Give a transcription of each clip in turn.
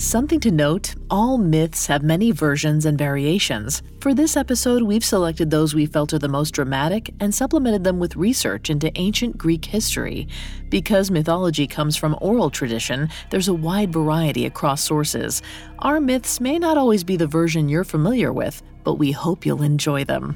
Something to note all myths have many versions and variations. For this episode, we've selected those we felt are the most dramatic and supplemented them with research into ancient Greek history. Because mythology comes from oral tradition, there's a wide variety across sources. Our myths may not always be the version you're familiar with, but we hope you'll enjoy them.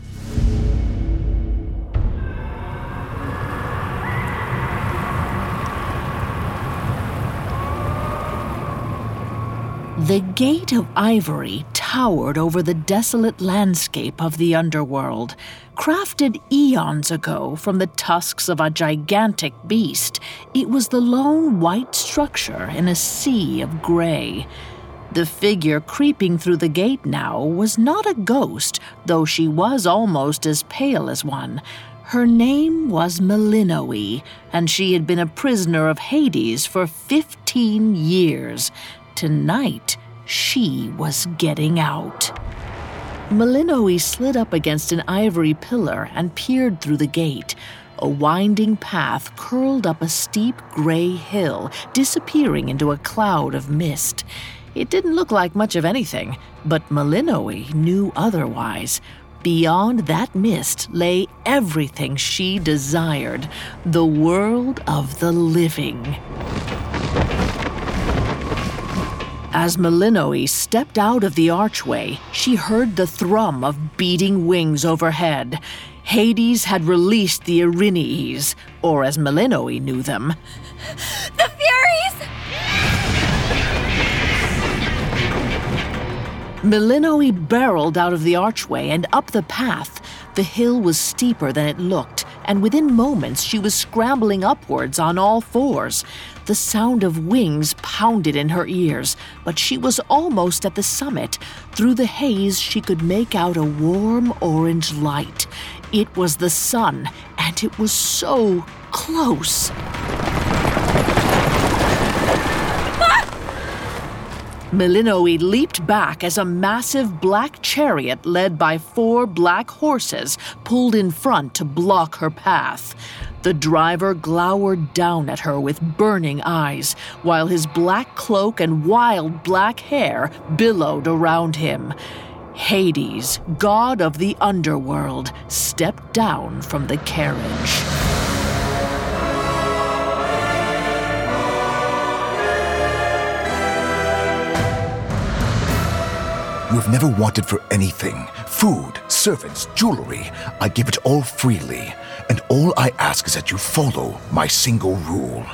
The Gate of Ivory towered over the desolate landscape of the underworld. Crafted eons ago from the tusks of a gigantic beast, it was the lone white structure in a sea of gray. The figure creeping through the gate now was not a ghost, though she was almost as pale as one. Her name was Melinoe, and she had been a prisoner of Hades for 15 years. Tonight, she was getting out. Melinoe slid up against an ivory pillar and peered through the gate. A winding path curled up a steep gray hill, disappearing into a cloud of mist. It didn't look like much of anything, but Melinoe knew otherwise. Beyond that mist lay everything she desired the world of the living. As Melinoe stepped out of the archway, she heard the thrum of beating wings overhead. Hades had released the Erinyes, or as Melinoe knew them, The Furies! Melinoe barreled out of the archway and up the path. The hill was steeper than it looked, and within moments she was scrambling upwards on all fours. The sound of wings pounded in her ears, but she was almost at the summit. Through the haze, she could make out a warm orange light. It was the sun, and it was so close. Melinoe leaped back as a massive black chariot led by four black horses pulled in front to block her path. The driver glowered down at her with burning eyes, while his black cloak and wild black hair billowed around him. Hades, god of the underworld, stepped down from the carriage. You have never wanted for anything food, servants, jewelry. I give it all freely, and all I ask is that you follow my single rule.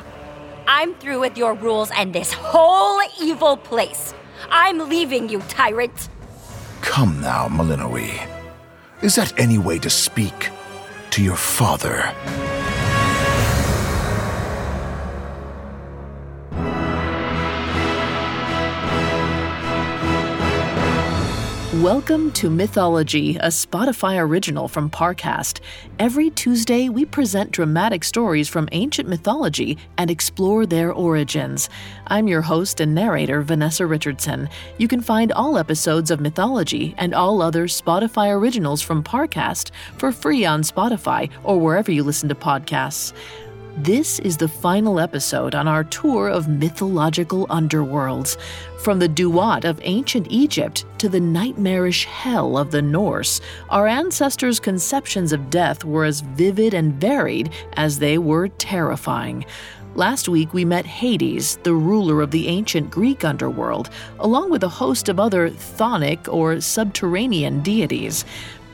I'm through with your rules and this whole evil place. I'm leaving you, tyrant. Come now, Melinoe. Is that any way to speak to your father? Welcome to Mythology, a Spotify original from Parcast. Every Tuesday, we present dramatic stories from ancient mythology and explore their origins. I'm your host and narrator, Vanessa Richardson. You can find all episodes of Mythology and all other Spotify originals from Parcast for free on Spotify or wherever you listen to podcasts. This is the final episode on our tour of mythological underworlds. From the Duat of ancient Egypt to the nightmarish hell of the Norse, our ancestors' conceptions of death were as vivid and varied as they were terrifying. Last week, we met Hades, the ruler of the ancient Greek underworld, along with a host of other chthonic or subterranean deities.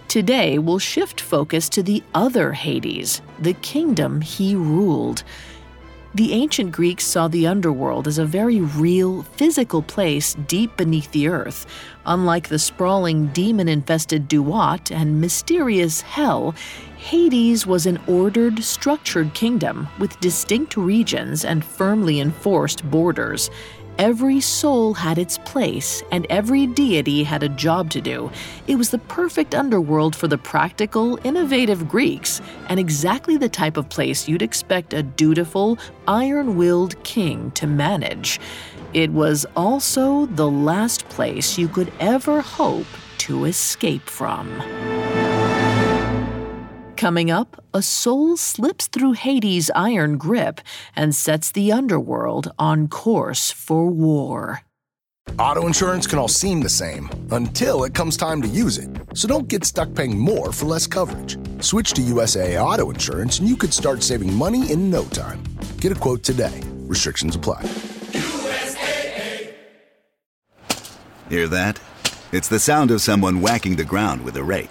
Today, we'll shift focus to the other Hades, the kingdom he ruled. The ancient Greeks saw the underworld as a very real, physical place deep beneath the earth. Unlike the sprawling, demon infested Duat and mysterious Hell, Hades was an ordered, structured kingdom with distinct regions and firmly enforced borders. Every soul had its place, and every deity had a job to do. It was the perfect underworld for the practical, innovative Greeks, and exactly the type of place you'd expect a dutiful, iron willed king to manage. It was also the last place you could ever hope to escape from. Coming up, a soul slips through Hades' iron grip and sets the underworld on course for war. Auto insurance can all seem the same until it comes time to use it. So don't get stuck paying more for less coverage. Switch to USAA Auto Insurance and you could start saving money in no time. Get a quote today. Restrictions apply. USAA. Hear that? It's the sound of someone whacking the ground with a rake.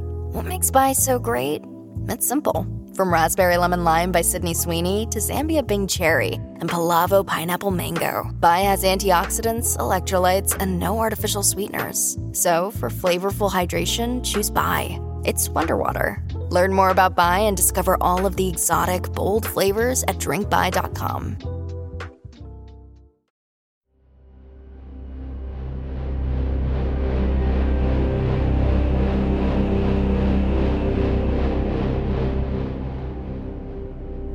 What makes Bai so great? It's simple. From Raspberry Lemon Lime by Sydney Sweeney to Zambia Bing Cherry and Palavo Pineapple Mango, Bai has antioxidants, electrolytes, and no artificial sweeteners. So, for flavorful hydration, choose Bai. It's Wonder Water. Learn more about Bai and discover all of the exotic, bold flavors at drinkbai.com.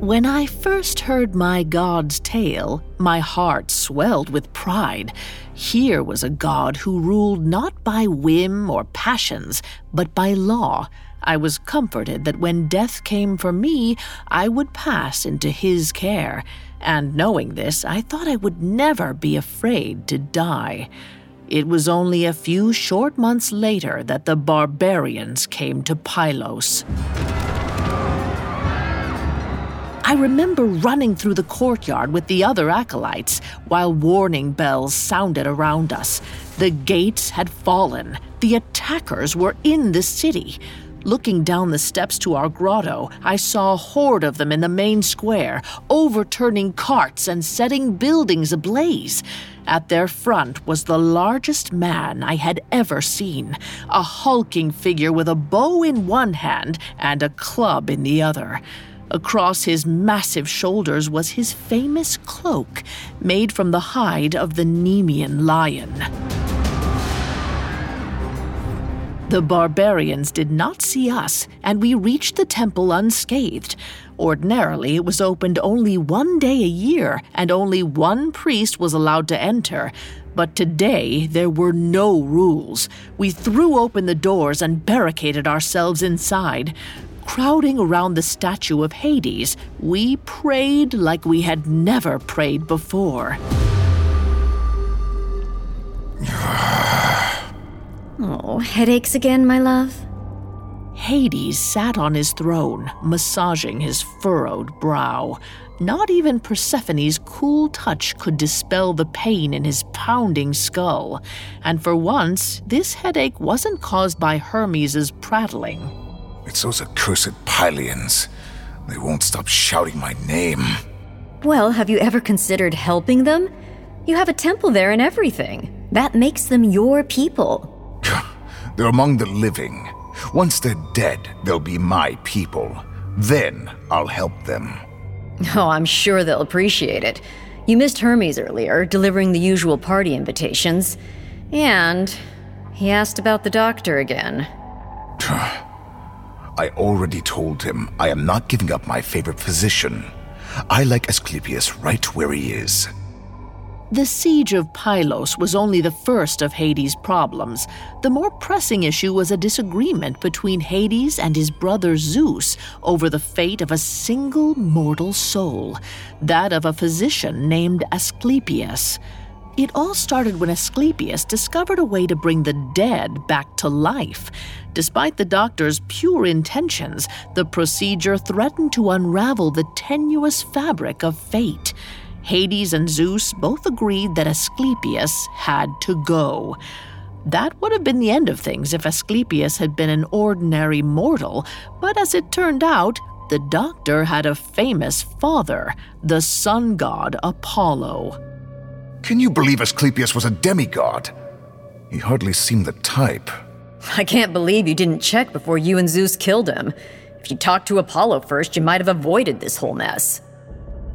When I first heard my god's tale, my heart swelled with pride. Here was a god who ruled not by whim or passions, but by law. I was comforted that when death came for me, I would pass into his care. And knowing this, I thought I would never be afraid to die. It was only a few short months later that the barbarians came to Pylos. I remember running through the courtyard with the other acolytes while warning bells sounded around us. The gates had fallen. The attackers were in the city. Looking down the steps to our grotto, I saw a horde of them in the main square, overturning carts and setting buildings ablaze. At their front was the largest man I had ever seen, a hulking figure with a bow in one hand and a club in the other. Across his massive shoulders was his famous cloak, made from the hide of the Nemean lion. The barbarians did not see us, and we reached the temple unscathed. Ordinarily, it was opened only one day a year, and only one priest was allowed to enter. But today, there were no rules. We threw open the doors and barricaded ourselves inside. Crowding around the statue of Hades, we prayed like we had never prayed before. oh, headaches again, my love? Hades sat on his throne, massaging his furrowed brow. Not even Persephone's cool touch could dispel the pain in his pounding skull. And for once, this headache wasn't caused by Hermes's prattling. It's those accursed Pylians. They won't stop shouting my name. Well, have you ever considered helping them? You have a temple there and everything. That makes them your people. they're among the living. Once they're dead, they'll be my people. Then I'll help them. Oh, I'm sure they'll appreciate it. You missed Hermes earlier, delivering the usual party invitations. And he asked about the doctor again. I already told him I am not giving up my favorite physician. I like Asclepius right where he is. The siege of Pylos was only the first of Hades' problems. The more pressing issue was a disagreement between Hades and his brother Zeus over the fate of a single mortal soul, that of a physician named Asclepius. It all started when Asclepius discovered a way to bring the dead back to life. Despite the doctor's pure intentions, the procedure threatened to unravel the tenuous fabric of fate. Hades and Zeus both agreed that Asclepius had to go. That would have been the end of things if Asclepius had been an ordinary mortal, but as it turned out, the doctor had a famous father, the sun god Apollo. Can you believe Asclepius was a demigod? He hardly seemed the type. I can't believe you didn't check before you and Zeus killed him. If you talked to Apollo first, you might have avoided this whole mess.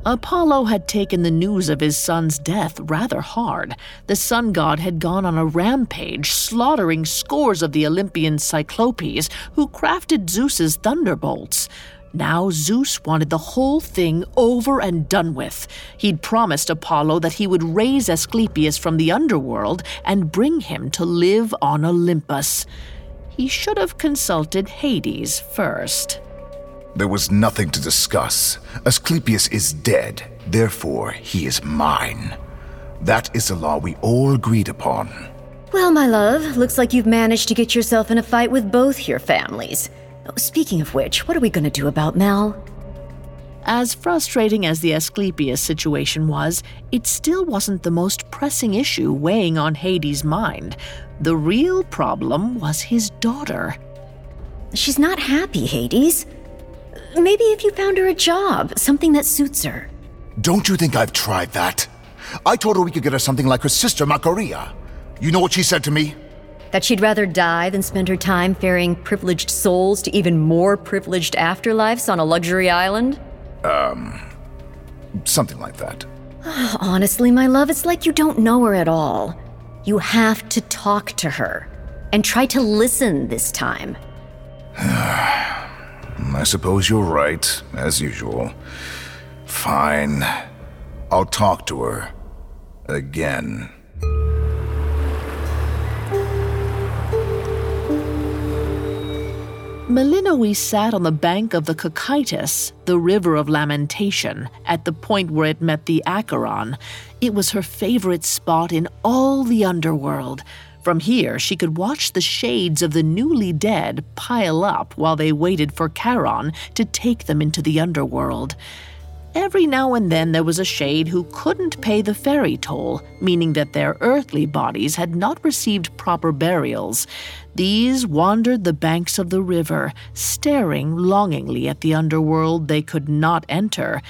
Apollo had taken the news of his son's death rather hard. The sun god had gone on a rampage, slaughtering scores of the Olympian Cyclopes who crafted Zeus's thunderbolts. Now Zeus wanted the whole thing over and done with. He'd promised Apollo that he would raise Asclepius from the underworld and bring him to live on Olympus. He should have consulted Hades first. There was nothing to discuss. Asclepius is dead, therefore he is mine. That is the law we all agreed upon. Well, my love, looks like you've managed to get yourself in a fight with both your families. Oh, speaking of which, what are we going to do about Mel? As frustrating as the Asclepius situation was, it still wasn't the most pressing issue weighing on Hades' mind. The real problem was his daughter. She's not happy, Hades. Maybe if you found her a job, something that suits her. Don't you think I've tried that? I told her we could get her something like her sister, Macaria. You know what she said to me? That she'd rather die than spend her time ferrying privileged souls to even more privileged afterlives on a luxury island? Um, something like that. Honestly, my love, it's like you don't know her at all. You have to talk to her. And try to listen this time. I suppose you're right, as usual. Fine. I'll talk to her. Again. Melinoe sat on the bank of the Cocytus, the river of lamentation, at the point where it met the Acheron. It was her favorite spot in all the underworld. From here, she could watch the shades of the newly dead pile up while they waited for Charon to take them into the underworld. Every now and then there was a shade who couldn't pay the ferry toll, meaning that their earthly bodies had not received proper burials. These wandered the banks of the river, staring longingly at the underworld they could not enter.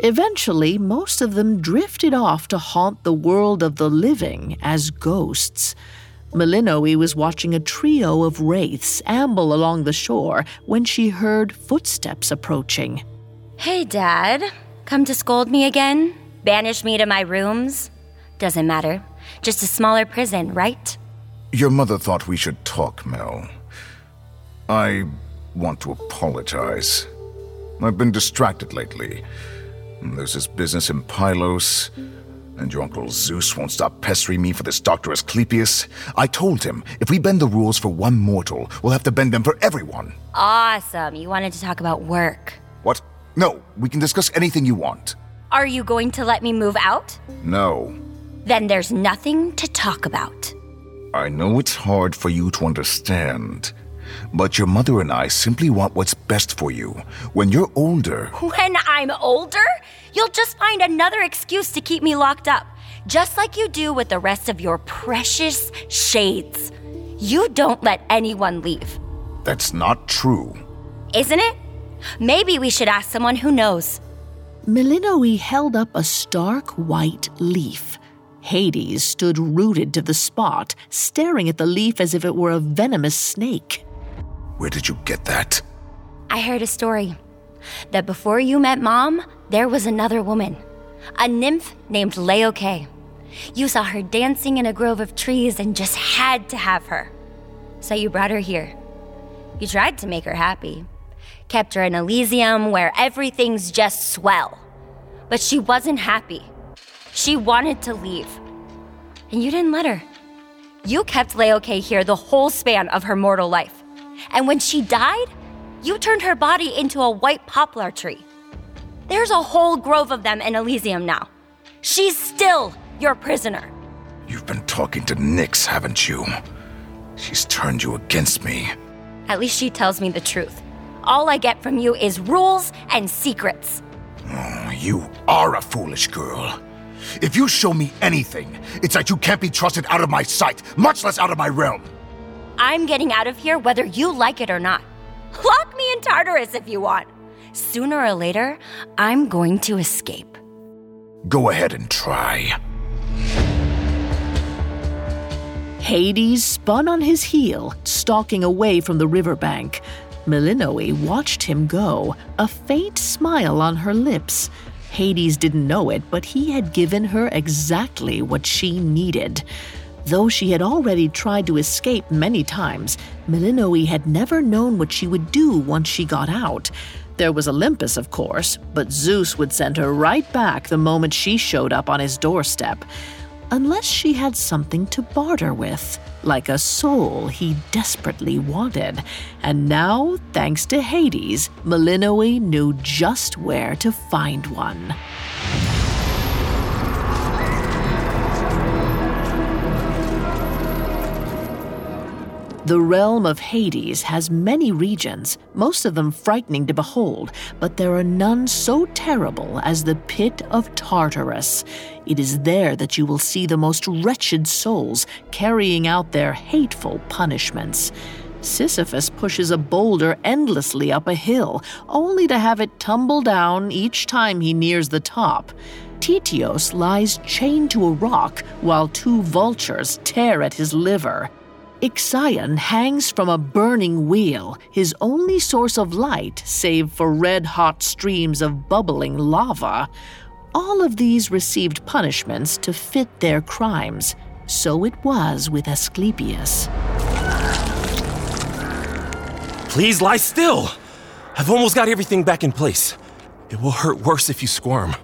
Eventually, most of them drifted off to haunt the world of the living as ghosts. Melinoe was watching a trio of wraiths amble along the shore when she heard footsteps approaching. Hey, Dad. Come to scold me again? Banish me to my rooms? Doesn't matter. Just a smaller prison, right? Your mother thought we should talk, Mel. I want to apologize. I've been distracted lately. There's this business in Pylos, and your Uncle Zeus won't stop pestering me for this Dr. Asclepius. I told him if we bend the rules for one mortal, we'll have to bend them for everyone. Awesome. You wanted to talk about work. What? No, we can discuss anything you want. Are you going to let me move out? No. Then there's nothing to talk about. I know it's hard for you to understand, but your mother and I simply want what's best for you. When you're older, When I'm older, you'll just find another excuse to keep me locked up, just like you do with the rest of your precious shades. You don't let anyone leave, that's not true. isn't it? Maybe we should ask someone who knows. Melinoe held up a stark white leaf. Hades stood rooted to the spot, staring at the leaf as if it were a venomous snake. Where did you get that? I heard a story that before you met Mom, there was another woman, a nymph named Laoke. You saw her dancing in a grove of trees and just had to have her. So you brought her here. You tried to make her happy, kept her in Elysium where everything's just swell. But she wasn't happy. She wanted to leave. And you didn't let her. You kept Laoke here the whole span of her mortal life. And when she died, you turned her body into a white poplar tree. There's a whole grove of them in Elysium now. She's still your prisoner. You've been talking to Nyx, haven't you? She's turned you against me. At least she tells me the truth. All I get from you is rules and secrets. Oh, you are a foolish girl. If you show me anything, it's that you can't be trusted out of my sight, much less out of my realm. I'm getting out of here whether you like it or not. Lock me in Tartarus if you want. Sooner or later, I'm going to escape. Go ahead and try. Hades spun on his heel, stalking away from the riverbank. Melinoe watched him go, a faint smile on her lips. Hades didn't know it, but he had given her exactly what she needed. Though she had already tried to escape many times, Melinoe had never known what she would do once she got out. There was Olympus, of course, but Zeus would send her right back the moment she showed up on his doorstep. Unless she had something to barter with, like a soul he desperately wanted. And now, thanks to Hades, Melinoe knew just where to find one. The realm of Hades has many regions, most of them frightening to behold, but there are none so terrible as the pit of Tartarus. It is there that you will see the most wretched souls carrying out their hateful punishments. Sisyphus pushes a boulder endlessly up a hill, only to have it tumble down each time he nears the top. Tityos lies chained to a rock while two vultures tear at his liver. Ixion hangs from a burning wheel, his only source of light save for red hot streams of bubbling lava. All of these received punishments to fit their crimes. So it was with Asclepius. Please lie still! I've almost got everything back in place. It will hurt worse if you squirm.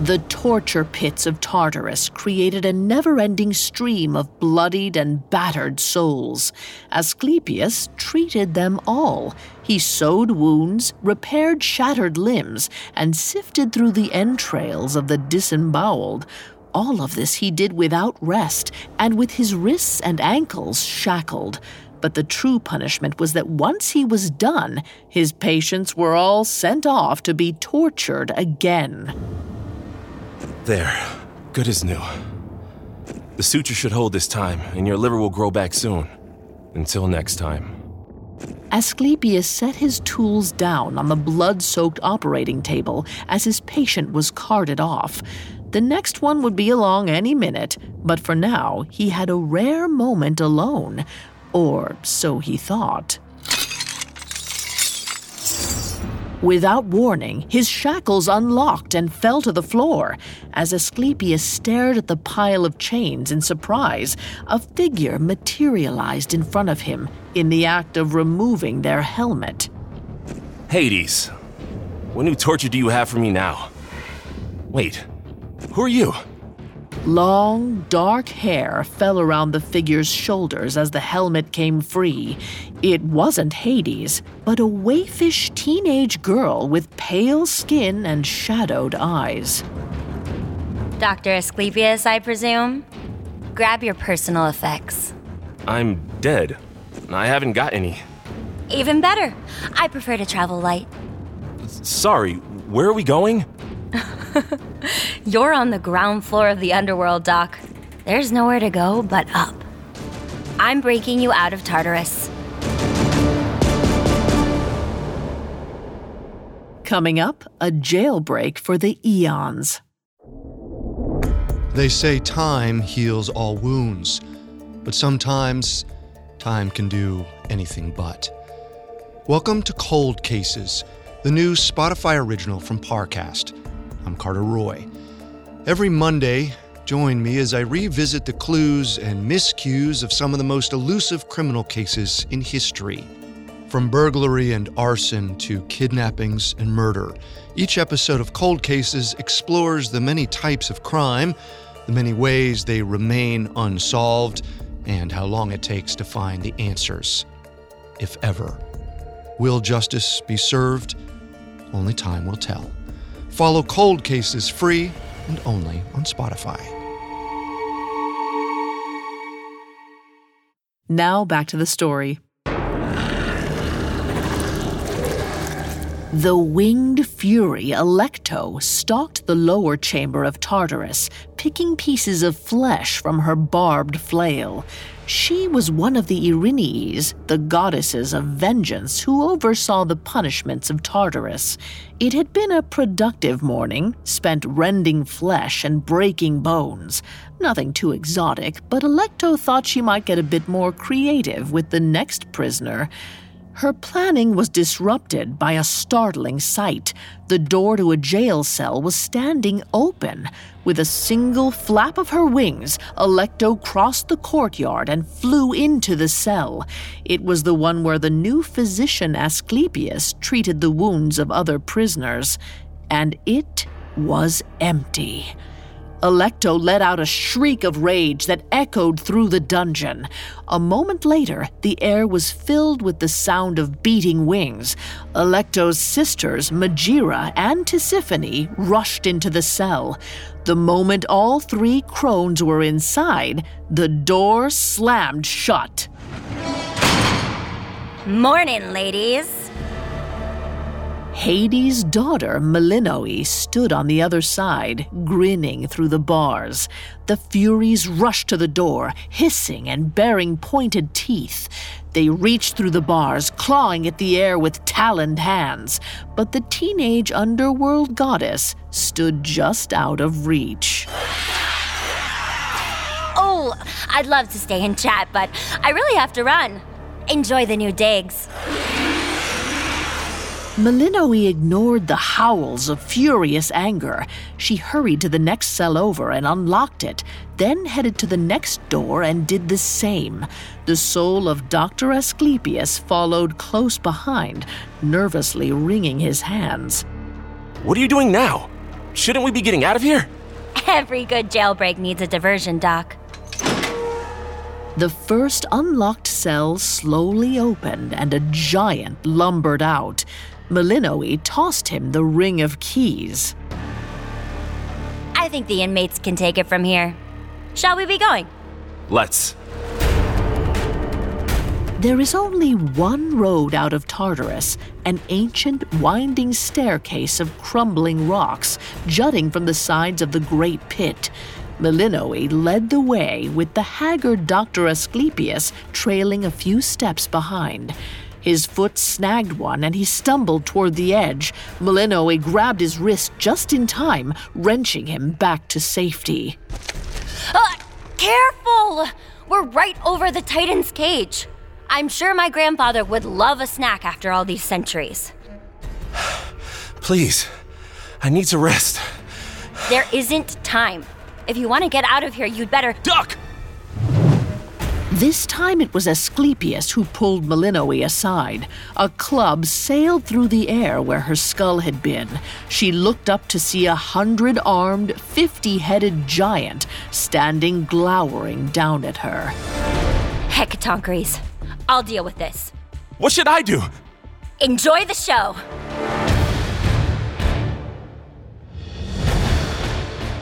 The torture pits of Tartarus created a never ending stream of bloodied and battered souls. Asclepius treated them all. He sewed wounds, repaired shattered limbs, and sifted through the entrails of the disemboweled. All of this he did without rest and with his wrists and ankles shackled. But the true punishment was that once he was done, his patients were all sent off to be tortured again. There. Good as new. The suture should hold this time, and your liver will grow back soon. Until next time. Asclepius set his tools down on the blood soaked operating table as his patient was carted off. The next one would be along any minute, but for now he had a rare moment alone. Or so he thought. Without warning, his shackles unlocked and fell to the floor. As Asclepius stared at the pile of chains in surprise, a figure materialized in front of him in the act of removing their helmet. Hades, what new torture do you have for me now? Wait, who are you? Long, dark hair fell around the figure's shoulders as the helmet came free. It wasn't Hades, but a waifish teenage girl with pale skin and shadowed eyes. Dr. Asclepius, I presume? Grab your personal effects. I'm dead. I haven't got any. Even better. I prefer to travel light. Sorry, where are we going? You're on the ground floor of the underworld, Doc. There's nowhere to go but up. I'm breaking you out of Tartarus. Coming up, a jailbreak for the Eons. They say time heals all wounds, but sometimes time can do anything but. Welcome to Cold Cases, the new Spotify original from Parcast. I'm Carter Roy. Every Monday, join me as I revisit the clues and miscues of some of the most elusive criminal cases in history. From burglary and arson to kidnappings and murder, each episode of Cold Cases explores the many types of crime, the many ways they remain unsolved, and how long it takes to find the answers, if ever. Will justice be served? Only time will tell. Follow Cold Cases free and only on Spotify. Now back to the story. The winged fury Alecto stalked the lower chamber of Tartarus, picking pieces of flesh from her barbed flail. She was one of the Erinyes, the goddesses of vengeance, who oversaw the punishments of Tartarus. It had been a productive morning, spent rending flesh and breaking bones. Nothing too exotic, but Alecto thought she might get a bit more creative with the next prisoner. Her planning was disrupted by a startling sight. The door to a jail cell was standing open. With a single flap of her wings, Alecto crossed the courtyard and flew into the cell. It was the one where the new physician Asclepius treated the wounds of other prisoners. And it was empty. Alecto let out a shriek of rage that echoed through the dungeon. A moment later, the air was filled with the sound of beating wings. Alecto's sisters, Megaera and Tisiphone, rushed into the cell. The moment all three crones were inside, the door slammed shut. Morning, ladies. Hades' daughter, Melinoe, stood on the other side, grinning through the bars. The Furies rushed to the door, hissing and baring pointed teeth. They reached through the bars, clawing at the air with taloned hands. But the teenage underworld goddess stood just out of reach. Oh, I'd love to stay and chat, but I really have to run. Enjoy the new digs. Melinoe ignored the howls of furious anger. She hurried to the next cell over and unlocked it, then headed to the next door and did the same. The soul of Dr. Asclepius followed close behind, nervously wringing his hands. What are you doing now? Shouldn't we be getting out of here? Every good jailbreak needs a diversion, Doc. The first unlocked cell slowly opened and a giant lumbered out. Melinoe tossed him the ring of keys. I think the inmates can take it from here. Shall we be going? Let's. There is only one road out of Tartarus, an ancient winding staircase of crumbling rocks jutting from the sides of the great pit. Melinoe led the way with the haggard Dr. Asclepius trailing a few steps behind. His foot snagged one and he stumbled toward the edge. Melinoe grabbed his wrist just in time, wrenching him back to safety. Uh, careful! We're right over the Titan's cage. I'm sure my grandfather would love a snack after all these centuries. Please, I need to rest. There isn't time. If you want to get out of here, you'd better. Duck! This time it was Asclepius who pulled Melinoe aside. A club sailed through the air where her skull had been. She looked up to see a hundred armed, fifty headed giant standing glowering down at her. Hecatonchires. I'll deal with this. What should I do? Enjoy the show.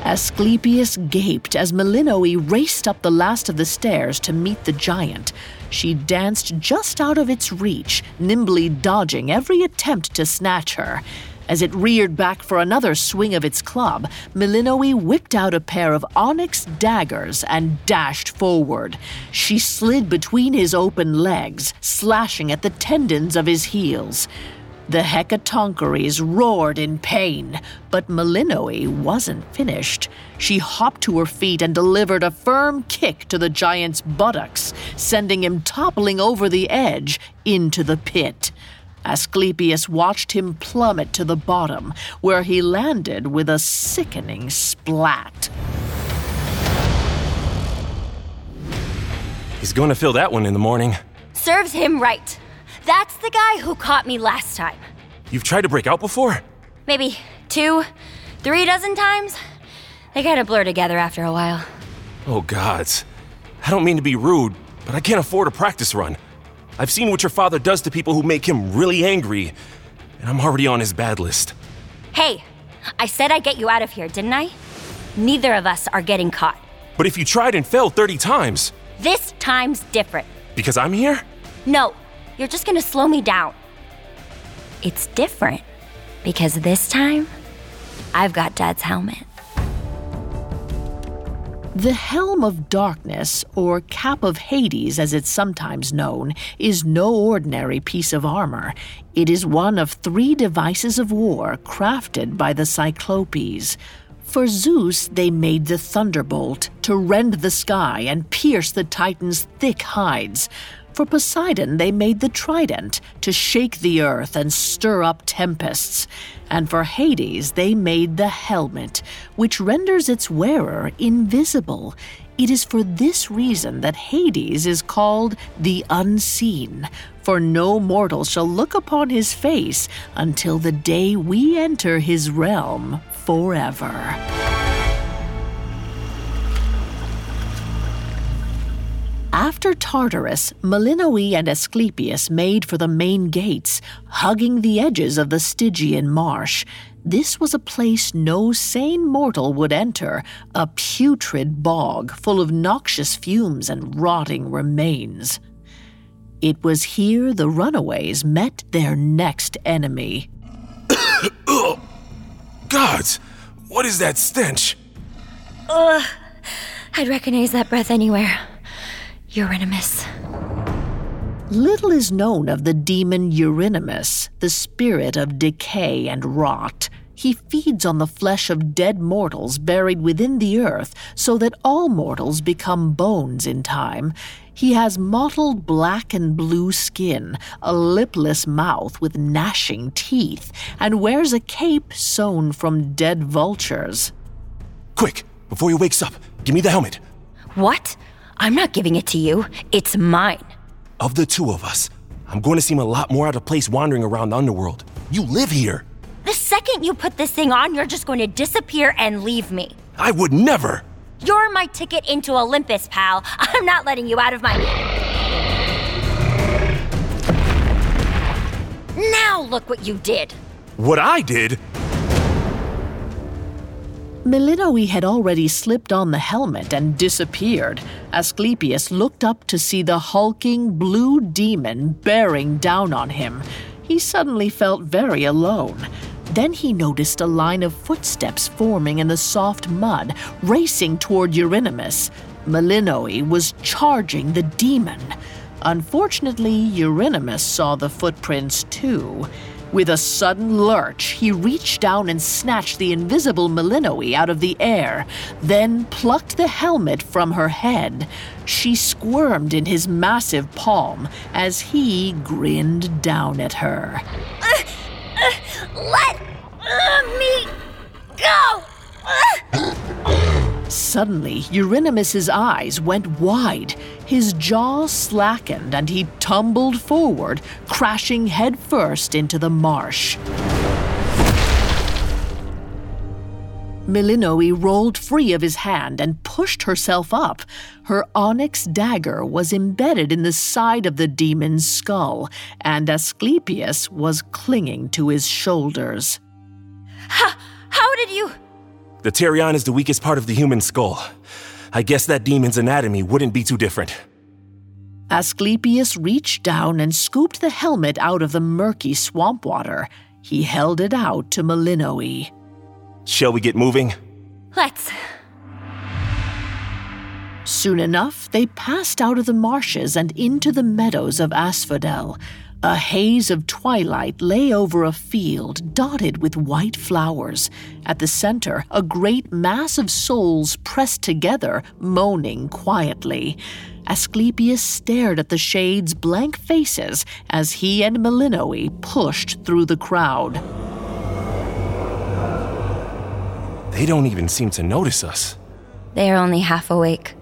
Asclepius gaped as Melinoe raced up the last of the stairs to meet the giant. She danced just out of its reach, nimbly dodging every attempt to snatch her. As it reared back for another swing of its club, Melinoe whipped out a pair of onyx daggers and dashed forward. She slid between his open legs, slashing at the tendons of his heels. The Hecatonchires roared in pain, but Melinoe wasn't finished. She hopped to her feet and delivered a firm kick to the giant's buttocks, sending him toppling over the edge into the pit. Asclepius watched him plummet to the bottom, where he landed with a sickening splat. He's going to feel that one in the morning. Serves him right. That's the guy who caught me last time. You've tried to break out before? Maybe two, three dozen times? They kind of blur together after a while. Oh, gods. I don't mean to be rude, but I can't afford a practice run. I've seen what your father does to people who make him really angry, and I'm already on his bad list. Hey, I said I'd get you out of here, didn't I? Neither of us are getting caught. But if you tried and failed 30 times. This time's different. Because I'm here? No, you're just gonna slow me down. It's different because this time, I've got Dad's helmet. The Helm of Darkness, or Cap of Hades as it's sometimes known, is no ordinary piece of armor. It is one of three devices of war crafted by the Cyclopes. For Zeus, they made the thunderbolt to rend the sky and pierce the Titan's thick hides. For Poseidon, they made the trident to shake the earth and stir up tempests. And for Hades, they made the helmet, which renders its wearer invisible. It is for this reason that Hades is called the Unseen, for no mortal shall look upon his face until the day we enter his realm forever. After Tartarus, Melinoe and Asclepius made for the main gates, hugging the edges of the Stygian marsh. This was a place no sane mortal would enter, a putrid bog full of noxious fumes and rotting remains. It was here the runaways met their next enemy. Gods, what is that stench? Ugh. I'd recognize that breath anywhere. Eurynomus. Little is known of the demon Eurynomus, the spirit of decay and rot. He feeds on the flesh of dead mortals buried within the earth so that all mortals become bones in time. He has mottled black and blue skin, a lipless mouth with gnashing teeth, and wears a cape sewn from dead vultures. Quick, before he wakes up, give me the helmet. What? I'm not giving it to you. It's mine. Of the two of us, I'm going to seem a lot more out of place wandering around the underworld. You live here. The second you put this thing on, you're just going to disappear and leave me. I would never. You're my ticket into Olympus, pal. I'm not letting you out of my. Now look what you did. What I did? Melinoe had already slipped on the helmet and disappeared. Asclepius looked up to see the hulking blue demon bearing down on him. He suddenly felt very alone. Then he noticed a line of footsteps forming in the soft mud, racing toward Eurynomus. Melinoe was charging the demon. Unfortunately, Eurynomus saw the footprints too. With a sudden lurch, he reached down and snatched the invisible Melinoe out of the air, then plucked the helmet from her head. She squirmed in his massive palm as he grinned down at her. Uh, uh, let uh, me go! Suddenly, Eurynomus's eyes went wide. His jaw slackened and he tumbled forward, crashing headfirst into the marsh. Melinoe rolled free of his hand and pushed herself up. Her onyx dagger was embedded in the side of the demon's skull, and Asclepius was clinging to his shoulders. How, how did you? The pterion is the weakest part of the human skull. I guess that demon's anatomy wouldn't be too different. Asclepius reached down and scooped the helmet out of the murky swamp water. He held it out to Melinoe. Shall we get moving? Let's. Soon enough, they passed out of the marshes and into the meadows of Asphodel. A haze of twilight lay over a field dotted with white flowers. At the center, a great mass of souls pressed together, moaning quietly. Asclepius stared at the shade's blank faces as he and Melinoe pushed through the crowd. They don't even seem to notice us. They are only half awake.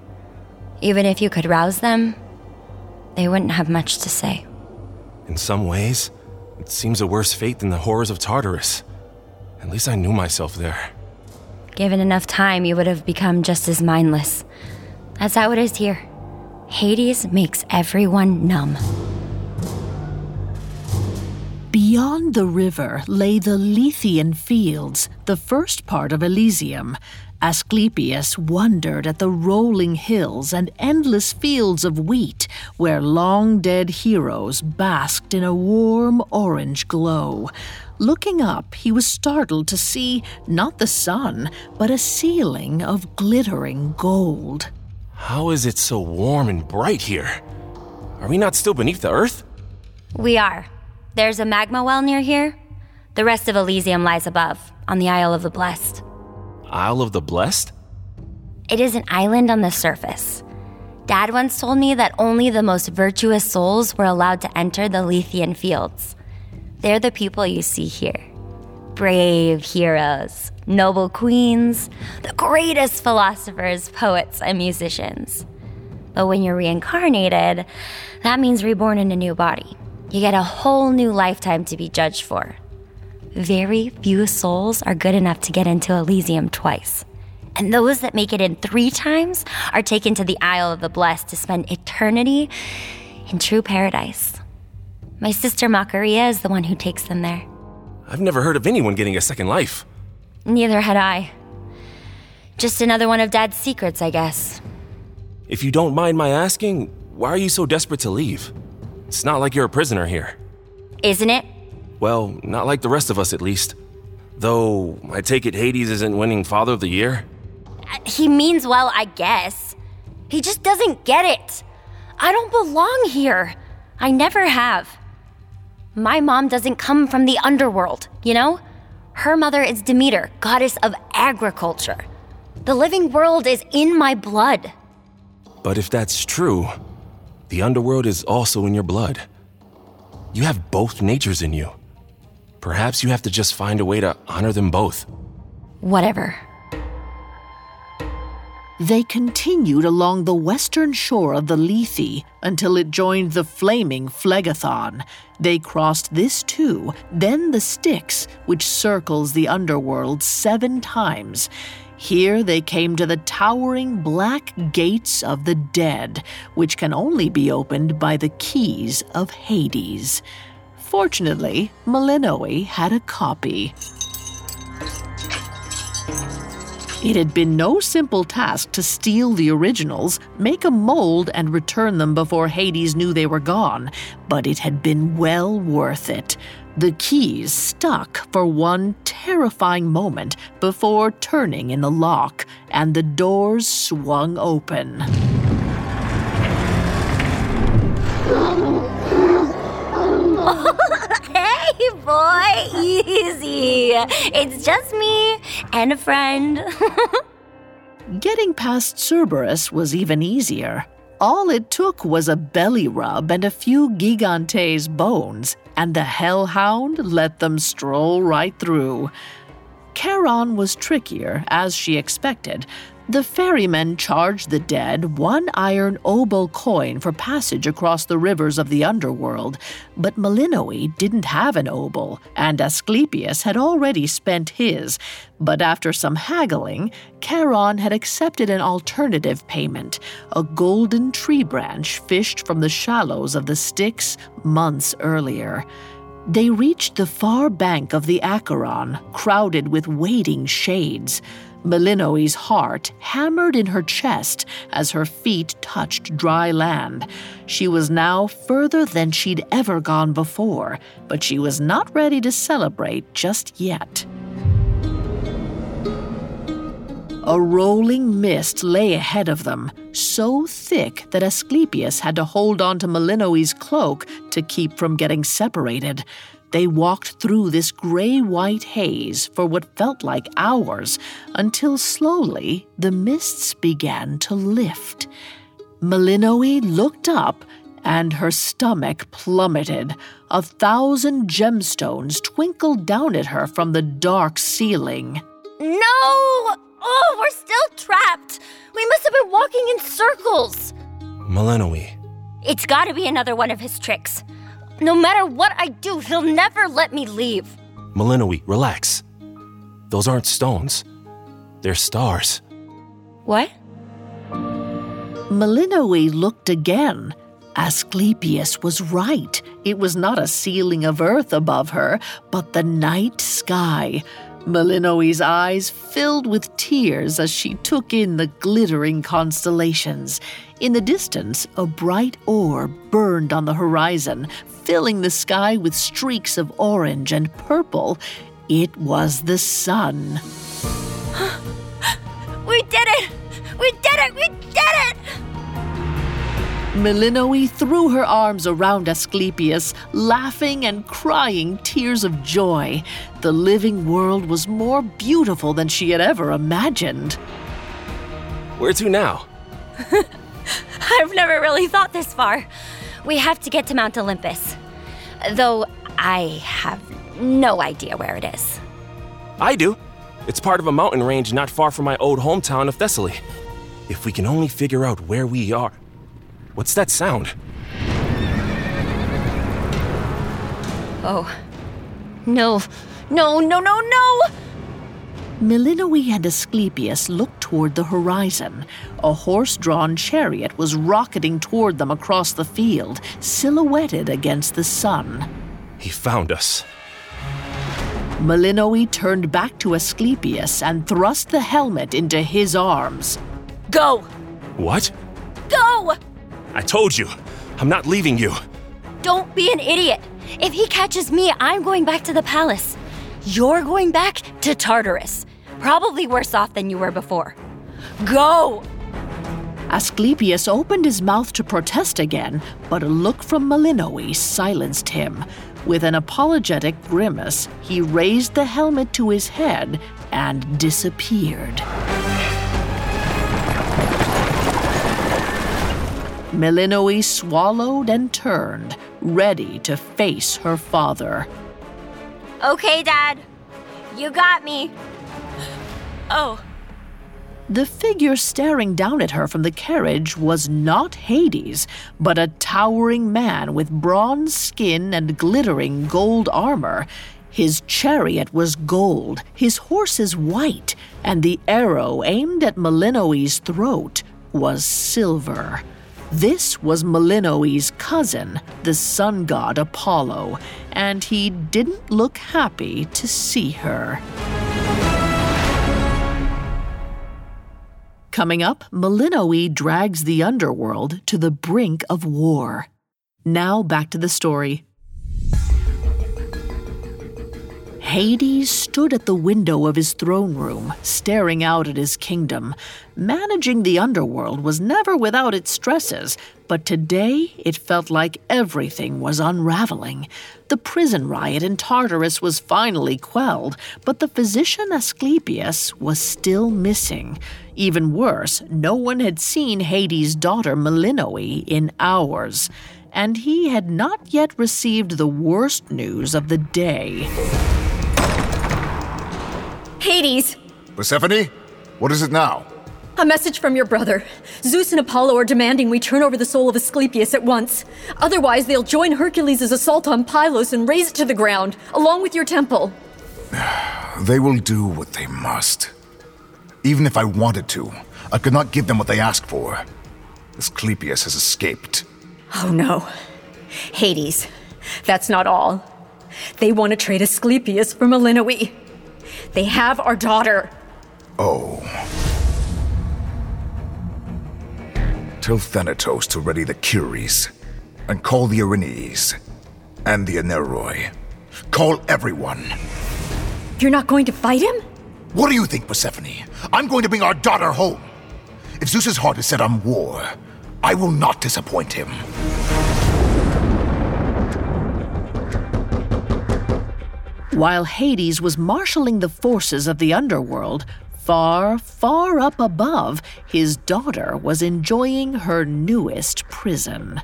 Even if you could rouse them, they wouldn't have much to say. In some ways, it seems a worse fate than the horrors of Tartarus. At least I knew myself there. Given enough time, you would have become just as mindless. That's how it is here. Hades makes everyone numb. Beyond the river lay the Lethean fields, the first part of Elysium. Asclepius wondered at the rolling hills and endless fields of wheat where long dead heroes basked in a warm orange glow. Looking up, he was startled to see not the sun, but a ceiling of glittering gold. How is it so warm and bright here? Are we not still beneath the earth? We are. There's a magma well near here. The rest of Elysium lies above, on the Isle of the Blessed. Isle of the Blessed? It is an island on the surface. Dad once told me that only the most virtuous souls were allowed to enter the Lethean fields. They're the people you see here brave heroes, noble queens, the greatest philosophers, poets, and musicians. But when you're reincarnated, that means reborn in a new body. You get a whole new lifetime to be judged for. Very few souls are good enough to get into Elysium twice. And those that make it in three times are taken to the Isle of the Blessed to spend eternity in true paradise. My sister Macaria is the one who takes them there. I've never heard of anyone getting a second life. Neither had I. Just another one of Dad's secrets, I guess. If you don't mind my asking, why are you so desperate to leave? It's not like you're a prisoner here. Isn't it? Well, not like the rest of us, at least. Though, I take it Hades isn't winning Father of the Year? Uh, he means well, I guess. He just doesn't get it. I don't belong here. I never have. My mom doesn't come from the underworld, you know? Her mother is Demeter, goddess of agriculture. The living world is in my blood. But if that's true, the underworld is also in your blood. You have both natures in you. Perhaps you have to just find a way to honor them both. Whatever. They continued along the western shore of the Lethe until it joined the flaming Phlegethon. They crossed this too, then the Styx, which circles the underworld seven times. Here they came to the towering black gates of the dead, which can only be opened by the keys of Hades. Fortunately, Melinoe had a copy. It had been no simple task to steal the originals, make a mold, and return them before Hades knew they were gone, but it had been well worth it. The keys stuck for one terrifying moment before turning in the lock, and the doors swung open. hey, boy, easy. It's just me and a friend. Getting past Cerberus was even easier. All it took was a belly rub and a few Gigante's bones, and the Hellhound let them stroll right through. Charon was trickier, as she expected. The ferrymen charged the dead one iron obol coin for passage across the rivers of the underworld, but Melinoe didn't have an obol, and Asclepius had already spent his. But after some haggling, Charon had accepted an alternative payment a golden tree branch fished from the shallows of the Styx months earlier. They reached the far bank of the Acheron, crowded with waiting shades. Melinoe's heart hammered in her chest as her feet touched dry land. She was now further than she'd ever gone before, but she was not ready to celebrate just yet. A rolling mist lay ahead of them, so thick that Asclepius had to hold on to Melinoe's cloak to keep from getting separated. They walked through this gray white haze for what felt like hours until slowly the mists began to lift. Melinoe looked up and her stomach plummeted. A thousand gemstones twinkled down at her from the dark ceiling. No! Oh, we're still trapped. We must have been walking in circles. Melinoe. It's gotta be another one of his tricks. No matter what I do, he'll never let me leave. Melinoe, relax. Those aren't stones. They're stars. What? Melinoe looked again. Asclepius was right. It was not a ceiling of earth above her, but the night sky. Melinoe's eyes filled with tears as she took in the glittering constellations. In the distance, a bright orb burned on the horizon, filling the sky with streaks of orange and purple. It was the sun. we did it! We did it! We did it! Melinoe threw her arms around Asclepius, laughing and crying tears of joy. The living world was more beautiful than she had ever imagined. Where to now? I've never really thought this far. We have to get to Mount Olympus. Though I have no idea where it is. I do. It's part of a mountain range not far from my old hometown of Thessaly. If we can only figure out where we are. What's that sound? Oh. No. No, no, no, no! Melinoe and Asclepius looked toward the horizon. A horse drawn chariot was rocketing toward them across the field, silhouetted against the sun. He found us. Melinoe turned back to Asclepius and thrust the helmet into his arms. Go! What? Go! I told you. I'm not leaving you. Don't be an idiot. If he catches me, I'm going back to the palace. You're going back to Tartarus. Probably worse off than you were before. Go! Asclepius opened his mouth to protest again, but a look from Melinoe silenced him. With an apologetic grimace, he raised the helmet to his head and disappeared. Melinoe swallowed and turned, ready to face her father. Okay, Dad. You got me. Oh. The figure staring down at her from the carriage was not Hades, but a towering man with bronze skin and glittering gold armor. His chariot was gold, his horses white, and the arrow aimed at Melinoe's throat was silver. This was Melinoe's cousin, the sun god Apollo, and he didn't look happy to see her. Coming up, Melinoe drags the underworld to the brink of war. Now back to the story. Hades stood at the window of his throne room, staring out at his kingdom. Managing the underworld was never without its stresses, but today it felt like everything was unraveling. The prison riot in Tartarus was finally quelled, but the physician Asclepius was still missing. Even worse, no one had seen Hades' daughter Melinoe in hours, and he had not yet received the worst news of the day. Hades! Persephone? What is it now? A message from your brother. Zeus and Apollo are demanding we turn over the soul of Asclepius at once. Otherwise, they'll join Hercules' assault on Pylos and raze it to the ground, along with your temple. They will do what they must. Even if I wanted to, I could not give them what they asked for. Asclepius has escaped. Oh no. Hades. That's not all. They want to trade Asclepius for Melinoe. They have our daughter. Oh. Tell Thanatos to ready the Keres, and call the Erinyes, and the Oneiroi. Call everyone. You're not going to fight him? What do you think, Persephone? I'm going to bring our daughter home. If Zeus's heart is set on war, I will not disappoint him. While Hades was marshaling the forces of the underworld, far, far up above, his daughter was enjoying her newest prison.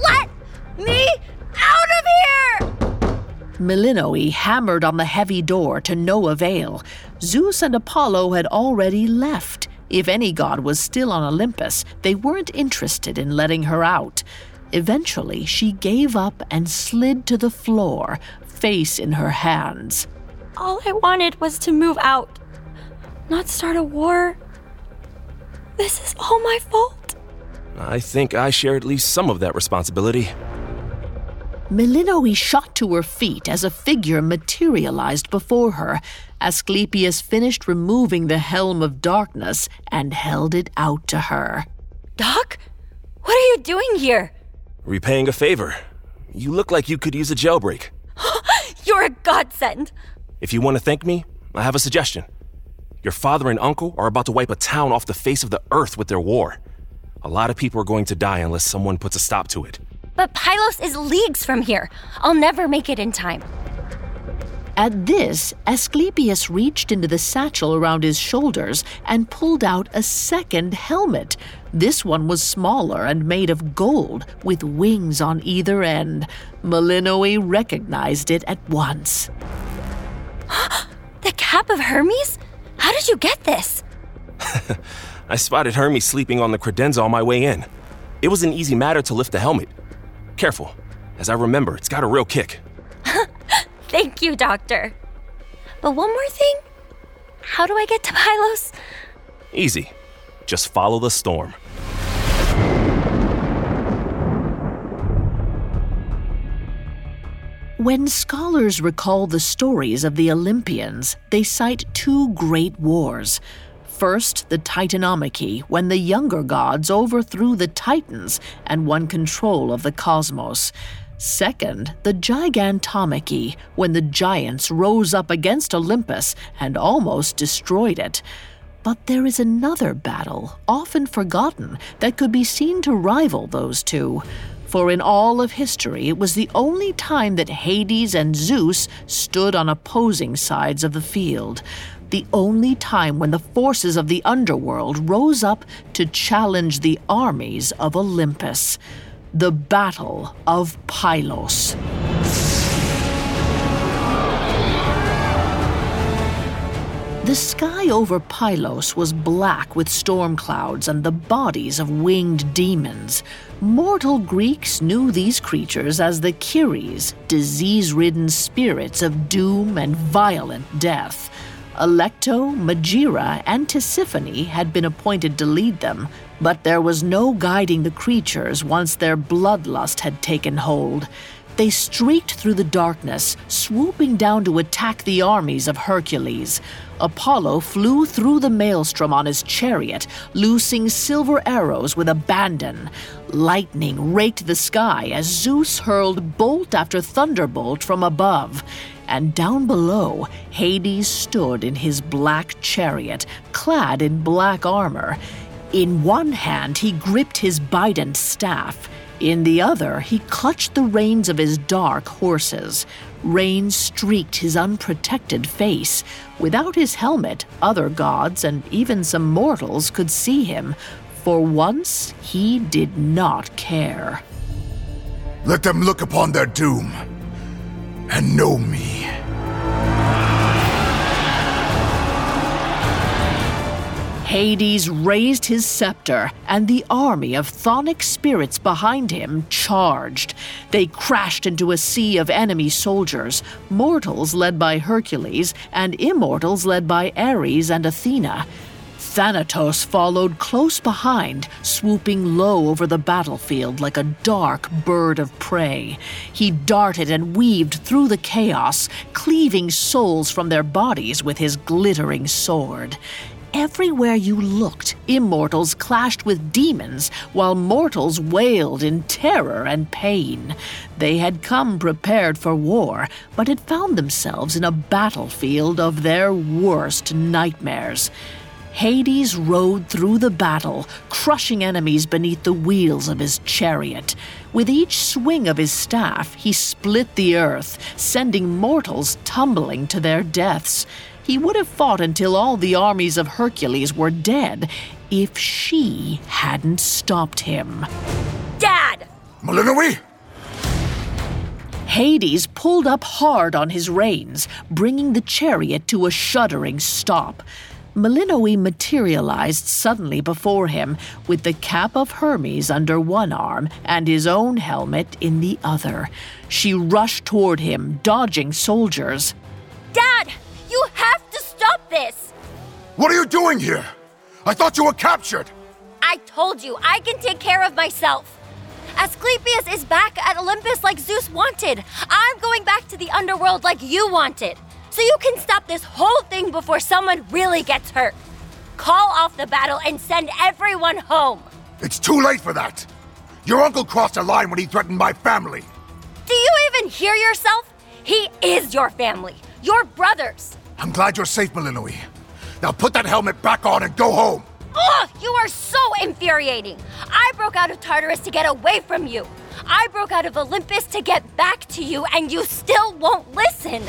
Let me out of here! Melinoe hammered on the heavy door to no avail. Zeus and Apollo had already left. If any god was still on Olympus, they weren't interested in letting her out. Eventually, she gave up and slid to the floor, face in her hands. All I wanted was to move out, not start a war. This is all my fault. I think I share at least some of that responsibility. Melinoe shot to her feet as a figure materialized before her. Asclepius finished removing the helm of darkness and held it out to her. Doc? What are you doing here? Repaying a favor. You look like you could use a jailbreak. You're a godsend. If you want to thank me, I have a suggestion. Your father and uncle are about to wipe a town off the face of the earth with their war. A lot of people are going to die unless someone puts a stop to it. But Pylos is leagues from here. I'll never make it in time. At this, Asclepius reached into the satchel around his shoulders and pulled out a second helmet. This one was smaller and made of gold, with wings on either end. Melinoe recognized it at once. the cap of Hermes? How did you get this? I spotted Hermes sleeping on the credenza on my way in. It was an easy matter to lift the helmet. Careful, as I remember, it's got a real kick. Thank you, Doctor. But one more thing how do I get to Pylos? Easy. Just follow the storm. When scholars recall the stories of the Olympians, they cite two great wars. First, the Titanomachy, when the younger gods overthrew the Titans and won control of the cosmos. Second, the Gigantomachy, when the giants rose up against Olympus and almost destroyed it. But there is another battle, often forgotten, that could be seen to rival those two for in all of history it was the only time that Hades and Zeus stood on opposing sides of the field. The only time when the forces of the underworld rose up to challenge the armies of Olympus. The Battle of Pylos. The sky over Pylos was black with storm clouds and the bodies of winged demons. Mortal Greeks knew these creatures as the Keres, disease ridden spirits of doom and violent death. Alecto, Megaera, and Tisiphone had been appointed to lead them, but there was no guiding the creatures once their bloodlust had taken hold. They streaked through the darkness, swooping down to attack the armies of Hercules. Apollo flew through the maelstrom on his chariot, loosing silver arrows with abandon. Lightning raked the sky as Zeus hurled bolt after thunderbolt from above. And down below, Hades stood in his black chariot, clad in black armor. In one hand, he gripped his bident staff. In the other, he clutched the reins of his dark horses. Rain streaked his unprotected face. Without his helmet, other gods and even some mortals could see him. For once, he did not care. Let them look upon their doom and know me. Hades raised his scepter, and the army of chthonic spirits behind him charged. They crashed into a sea of enemy soldiers, mortals led by Hercules, and immortals led by Ares and Athena. Thanatos followed close behind, swooping low over the battlefield like a dark bird of prey. He darted and weaved through the chaos, cleaving souls from their bodies with his glittering sword. Everywhere you looked, immortals clashed with demons, while mortals wailed in terror and pain. They had come prepared for war, but had found themselves in a battlefield of their worst nightmares. Hades rode through the battle, crushing enemies beneath the wheels of his chariot. With each swing of his staff, he split the earth, sending mortals tumbling to their deaths. He would have fought until all the armies of Hercules were dead if she hadn't stopped him. Dad! Melinoe? Hades pulled up hard on his reins, bringing the chariot to a shuddering stop. Melinoe materialized suddenly before him, with the cap of Hermes under one arm and his own helmet in the other. She rushed toward him, dodging soldiers. Dad! You have to stop this! What are you doing here? I thought you were captured! I told you, I can take care of myself. Asclepius is back at Olympus like Zeus wanted. I'm going back to the underworld like you wanted. So you can stop this whole thing before someone really gets hurt. Call off the battle and send everyone home. It's too late for that! Your uncle crossed a line when he threatened my family. Do you even hear yourself? He is your family, your brothers. I'm glad you're safe, Melinoe. Now put that helmet back on and go home. Ugh, you are so infuriating. I broke out of Tartarus to get away from you. I broke out of Olympus to get back to you, and you still won't listen.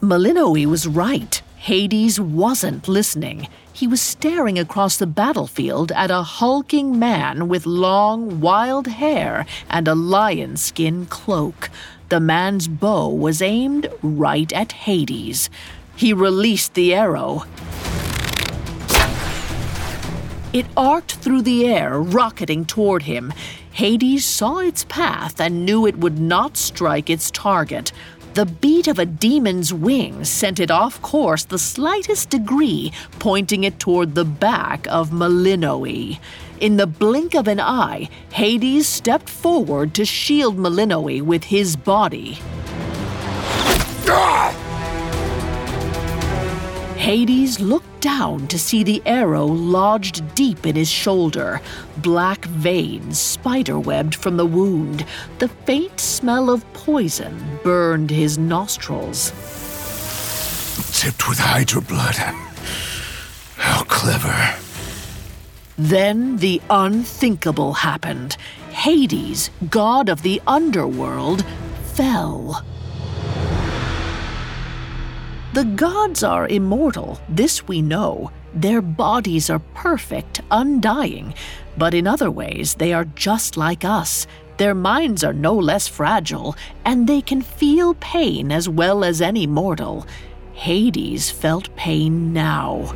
Melinoe was right. Hades wasn't listening. He was staring across the battlefield at a hulking man with long, wild hair and a lion skin cloak. The man's bow was aimed right at Hades. He released the arrow. It arced through the air, rocketing toward him. Hades saw its path and knew it would not strike its target. The beat of a demon's wing sent it off course the slightest degree, pointing it toward the back of Melinoe. In the blink of an eye, Hades stepped forward to shield Melinoe with his body. Ah! Hades looked down to see the arrow lodged deep in his shoulder, black veins spiderwebbed from the wound. The faint smell of poison burned his nostrils. Tipped with Hydra blood. How clever. Then the unthinkable happened. Hades, god of the underworld, fell. The gods are immortal, this we know. Their bodies are perfect, undying. But in other ways, they are just like us. Their minds are no less fragile, and they can feel pain as well as any mortal. Hades felt pain now.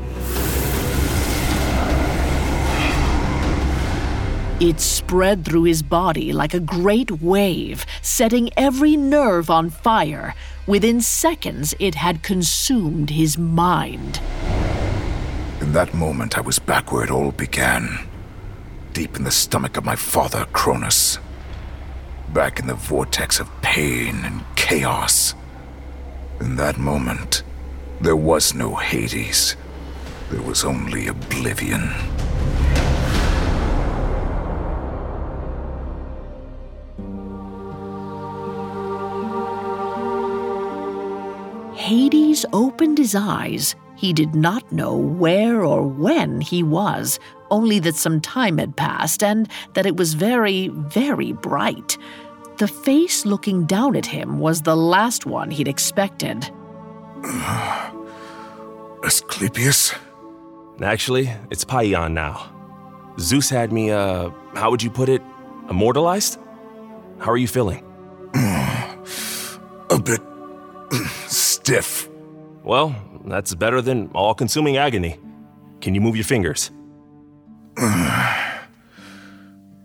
It spread through his body like a great wave, setting every nerve on fire. Within seconds, it had consumed his mind. In that moment, I was back where it all began. Deep in the stomach of my father, Cronus. Back in the vortex of pain and chaos. In that moment, there was no Hades. There was only oblivion. Hades opened his eyes. He did not know where or when he was, only that some time had passed and that it was very, very bright. The face looking down at him was the last one he'd expected. Asclepius? Actually, it's Paeon now. Zeus had me, uh, how would you put it? Immortalized? How are you feeling? A bit stiff. Well, that's better than all consuming agony. Can you move your fingers?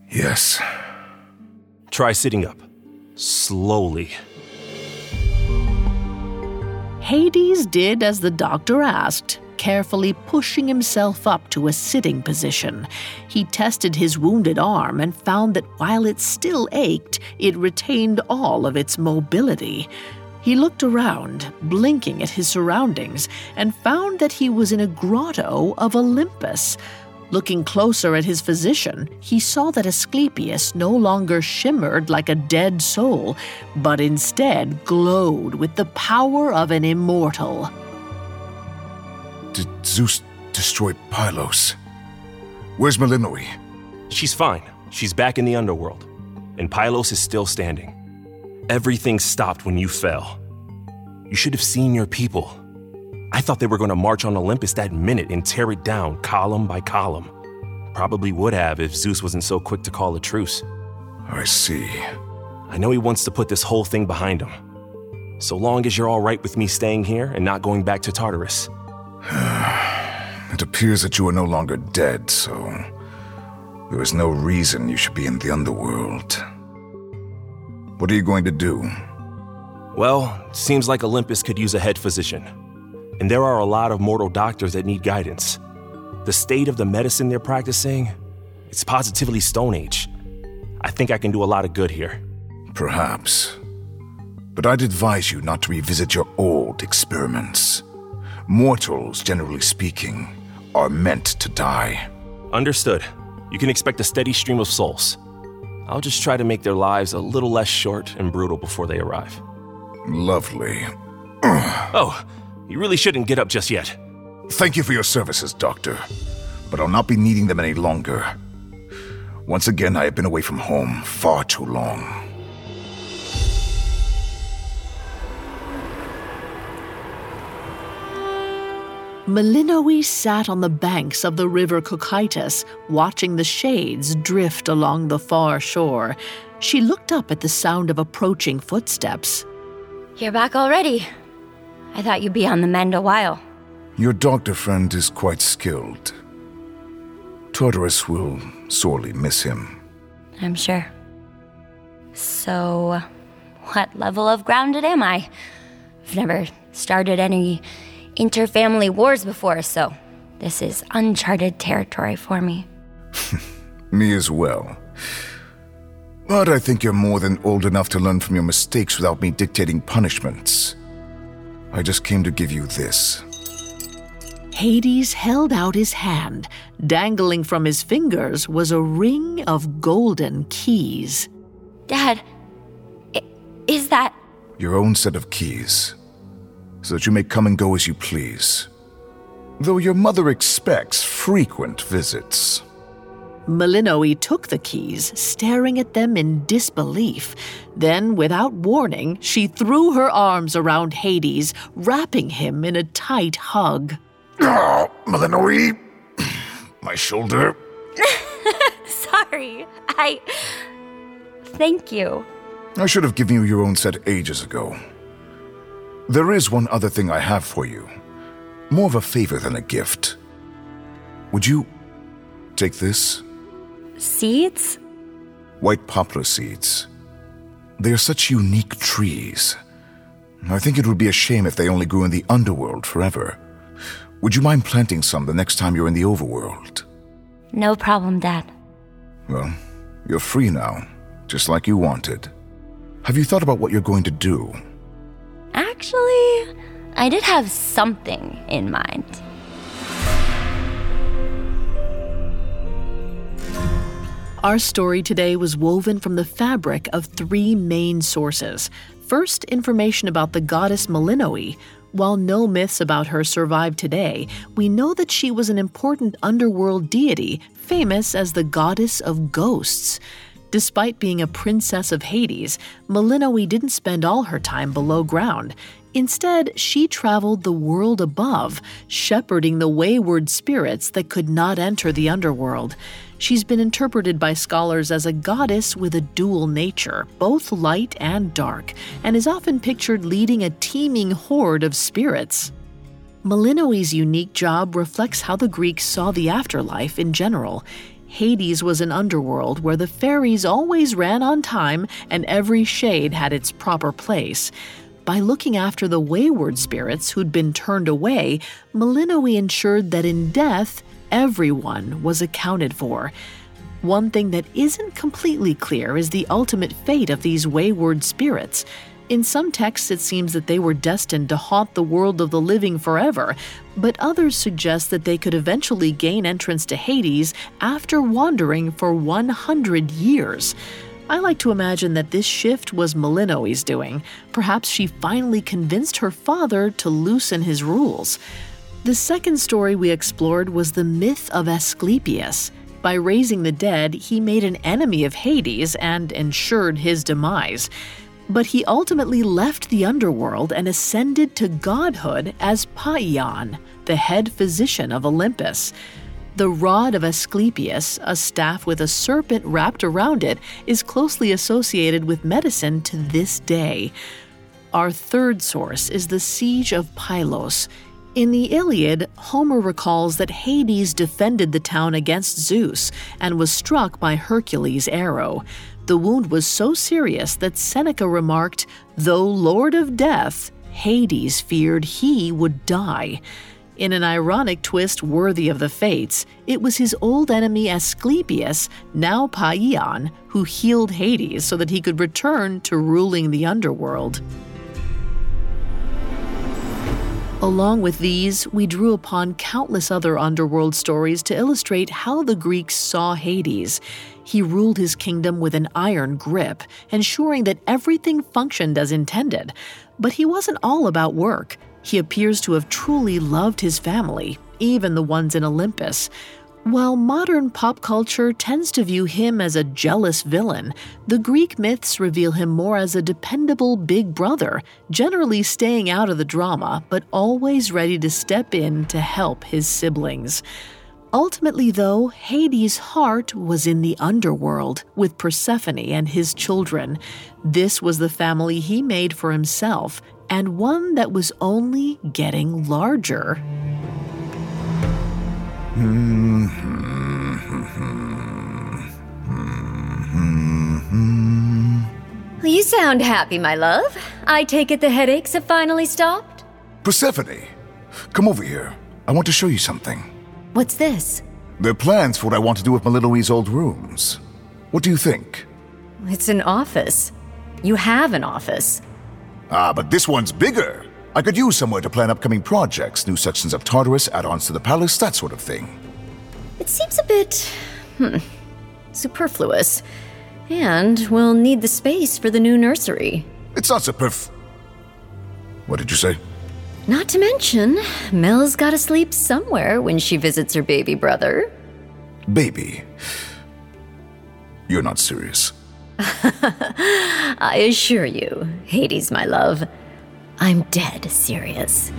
yes. Try sitting up. Slowly. Hades did as the doctor asked, carefully pushing himself up to a sitting position. He tested his wounded arm and found that while it still ached, it retained all of its mobility. He looked around, blinking at his surroundings, and found that he was in a grotto of Olympus. Looking closer at his physician, he saw that Asclepius no longer shimmered like a dead soul, but instead glowed with the power of an immortal. Did Zeus destroy Pylos? Where's Melinoe? She's fine. She's back in the underworld. And Pylos is still standing. Everything stopped when you fell. You should have seen your people. I thought they were going to march on Olympus that minute and tear it down column by column. Probably would have if Zeus wasn't so quick to call a truce. I see. I know he wants to put this whole thing behind him. So long as you're all right with me staying here and not going back to Tartarus. it appears that you are no longer dead, so there is no reason you should be in the underworld. What are you going to do? Well, seems like Olympus could use a head physician. And there are a lot of mortal doctors that need guidance. The state of the medicine they're practicing, it's positively Stone Age. I think I can do a lot of good here. Perhaps. But I'd advise you not to revisit your old experiments. Mortals, generally speaking, are meant to die. Understood. You can expect a steady stream of souls. I'll just try to make their lives a little less short and brutal before they arrive. Lovely. oh, you really shouldn't get up just yet. Thank you for your services, Doctor. But I'll not be needing them any longer. Once again, I have been away from home far too long. Melinoe sat on the banks of the river Cocytus, watching the shades drift along the far shore. She looked up at the sound of approaching footsteps. You're back already. I thought you'd be on the mend a while. Your doctor friend is quite skilled. Tartarus will sorely miss him. I'm sure. So, what level of grounded am I? I've never started any interfamily wars before, so this is uncharted territory for me. Me as well. But I think you're more than old enough to learn from your mistakes without me dictating punishments. I just came to give you this. Hades held out his hand. Dangling from his fingers was a ring of golden keys. Dad, i- is that. Your own set of keys. So that you may come and go as you please. Though your mother expects frequent visits. Melinoe took the keys, staring at them in disbelief. Then, without warning, she threw her arms around Hades, wrapping him in a tight hug. Ah, oh, Melinoe! My shoulder. Sorry, I. Thank you. I should have given you your own set ages ago. There is one other thing I have for you. More of a favor than a gift. Would you take this? Seeds? White poplar seeds. They are such unique trees. I think it would be a shame if they only grew in the underworld forever. Would you mind planting some the next time you're in the overworld? No problem, Dad. Well, you're free now, just like you wanted. Have you thought about what you're going to do? Actually, I did have something in mind. Our story today was woven from the fabric of three main sources. First, information about the goddess Melinoe. While no myths about her survive today, we know that she was an important underworld deity, famous as the goddess of ghosts. Despite being a princess of Hades, Melinoe didn't spend all her time below ground. Instead, she traveled the world above, shepherding the wayward spirits that could not enter the underworld. She's been interpreted by scholars as a goddess with a dual nature, both light and dark, and is often pictured leading a teeming horde of spirits. Melinoe's unique job reflects how the Greeks saw the afterlife in general. Hades was an underworld where the ferries always ran on time and every shade had its proper place. By looking after the wayward spirits who'd been turned away, Melinoe ensured that in death, everyone was accounted for. One thing that isn't completely clear is the ultimate fate of these wayward spirits. In some texts, it seems that they were destined to haunt the world of the living forever, but others suggest that they could eventually gain entrance to Hades after wandering for 100 years. I like to imagine that this shift was Melinoe's doing. Perhaps she finally convinced her father to loosen his rules. The second story we explored was the myth of Asclepius. By raising the dead, he made an enemy of Hades and ensured his demise. But he ultimately left the underworld and ascended to godhood as Paion, the head physician of Olympus. The rod of Asclepius, a staff with a serpent wrapped around it, is closely associated with medicine to this day. Our third source is the Siege of Pylos. In the Iliad, Homer recalls that Hades defended the town against Zeus and was struck by Hercules' arrow. The wound was so serious that Seneca remarked, Though Lord of Death, Hades feared he would die. In an ironic twist worthy of the fates, it was his old enemy Asclepius, now Paion, who healed Hades so that he could return to ruling the underworld. Along with these, we drew upon countless other underworld stories to illustrate how the Greeks saw Hades. He ruled his kingdom with an iron grip, ensuring that everything functioned as intended. But he wasn't all about work. He appears to have truly loved his family, even the ones in Olympus. While modern pop culture tends to view him as a jealous villain, the Greek myths reveal him more as a dependable big brother, generally staying out of the drama, but always ready to step in to help his siblings. Ultimately, though, Hades' heart was in the underworld with Persephone and his children. This was the family he made for himself, and one that was only getting larger. You sound happy, my love. I take it the headaches have finally stopped? Persephone, come over here. I want to show you something. What's this? They're plans for what I want to do with Melinoe's old rooms. What do you think? It's an office. You have an office. Ah, but this one's bigger. I could use somewhere to plan upcoming projects, new sections of Tartarus, add ons to the palace, that sort of thing. It seems a bit. Hmm, superfluous. And we'll need the space for the new nursery. It's not superf. What did you say? Not to mention, Mel's gotta sleep somewhere when she visits her baby brother. Baby. You're not serious. I assure you, Hades, my love, I'm dead serious.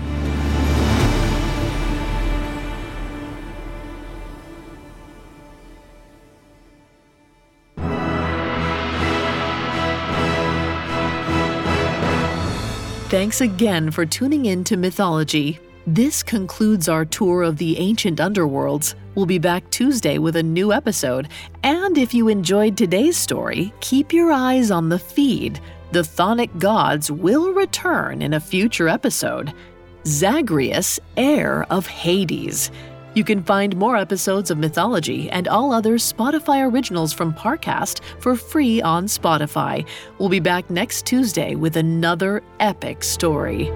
Thanks again for tuning in to Mythology. This concludes our tour of the ancient underworlds. We'll be back Tuesday with a new episode. And if you enjoyed today's story, keep your eyes on the feed. The Chthonic gods will return in a future episode. Zagreus, heir of Hades. You can find more episodes of Mythology and all other Spotify originals from Parcast for free on Spotify. We'll be back next Tuesday with another epic story.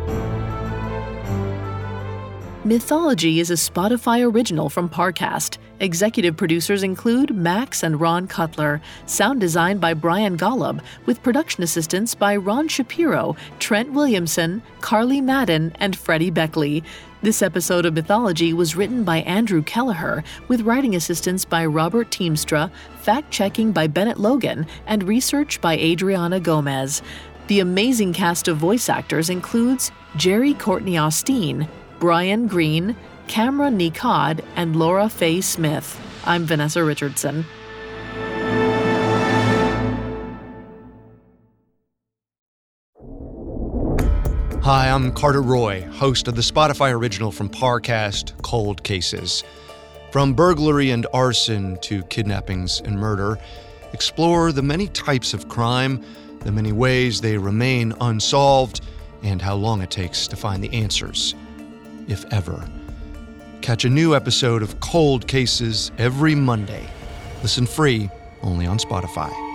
Mythology is a Spotify original from Parcast. Executive producers include Max and Ron Cutler. Sound design by Brian Golub, with production assistance by Ron Shapiro, Trent Williamson, Carly Madden, and Freddie Beckley. This episode of Mythology was written by Andrew Kelleher, with writing assistance by Robert Teamstra, fact checking by Bennett Logan, and research by Adriana Gomez. The amazing cast of voice actors includes Jerry Courtney Austin, Brian Green, Cameron Nicod, and Laura Faye Smith. I'm Vanessa Richardson. Hi, I'm Carter Roy, host of the Spotify original from Parcast, Cold Cases. From burglary and arson to kidnappings and murder, explore the many types of crime, the many ways they remain unsolved, and how long it takes to find the answers, if ever. Catch a new episode of Cold Cases every Monday. Listen free only on Spotify.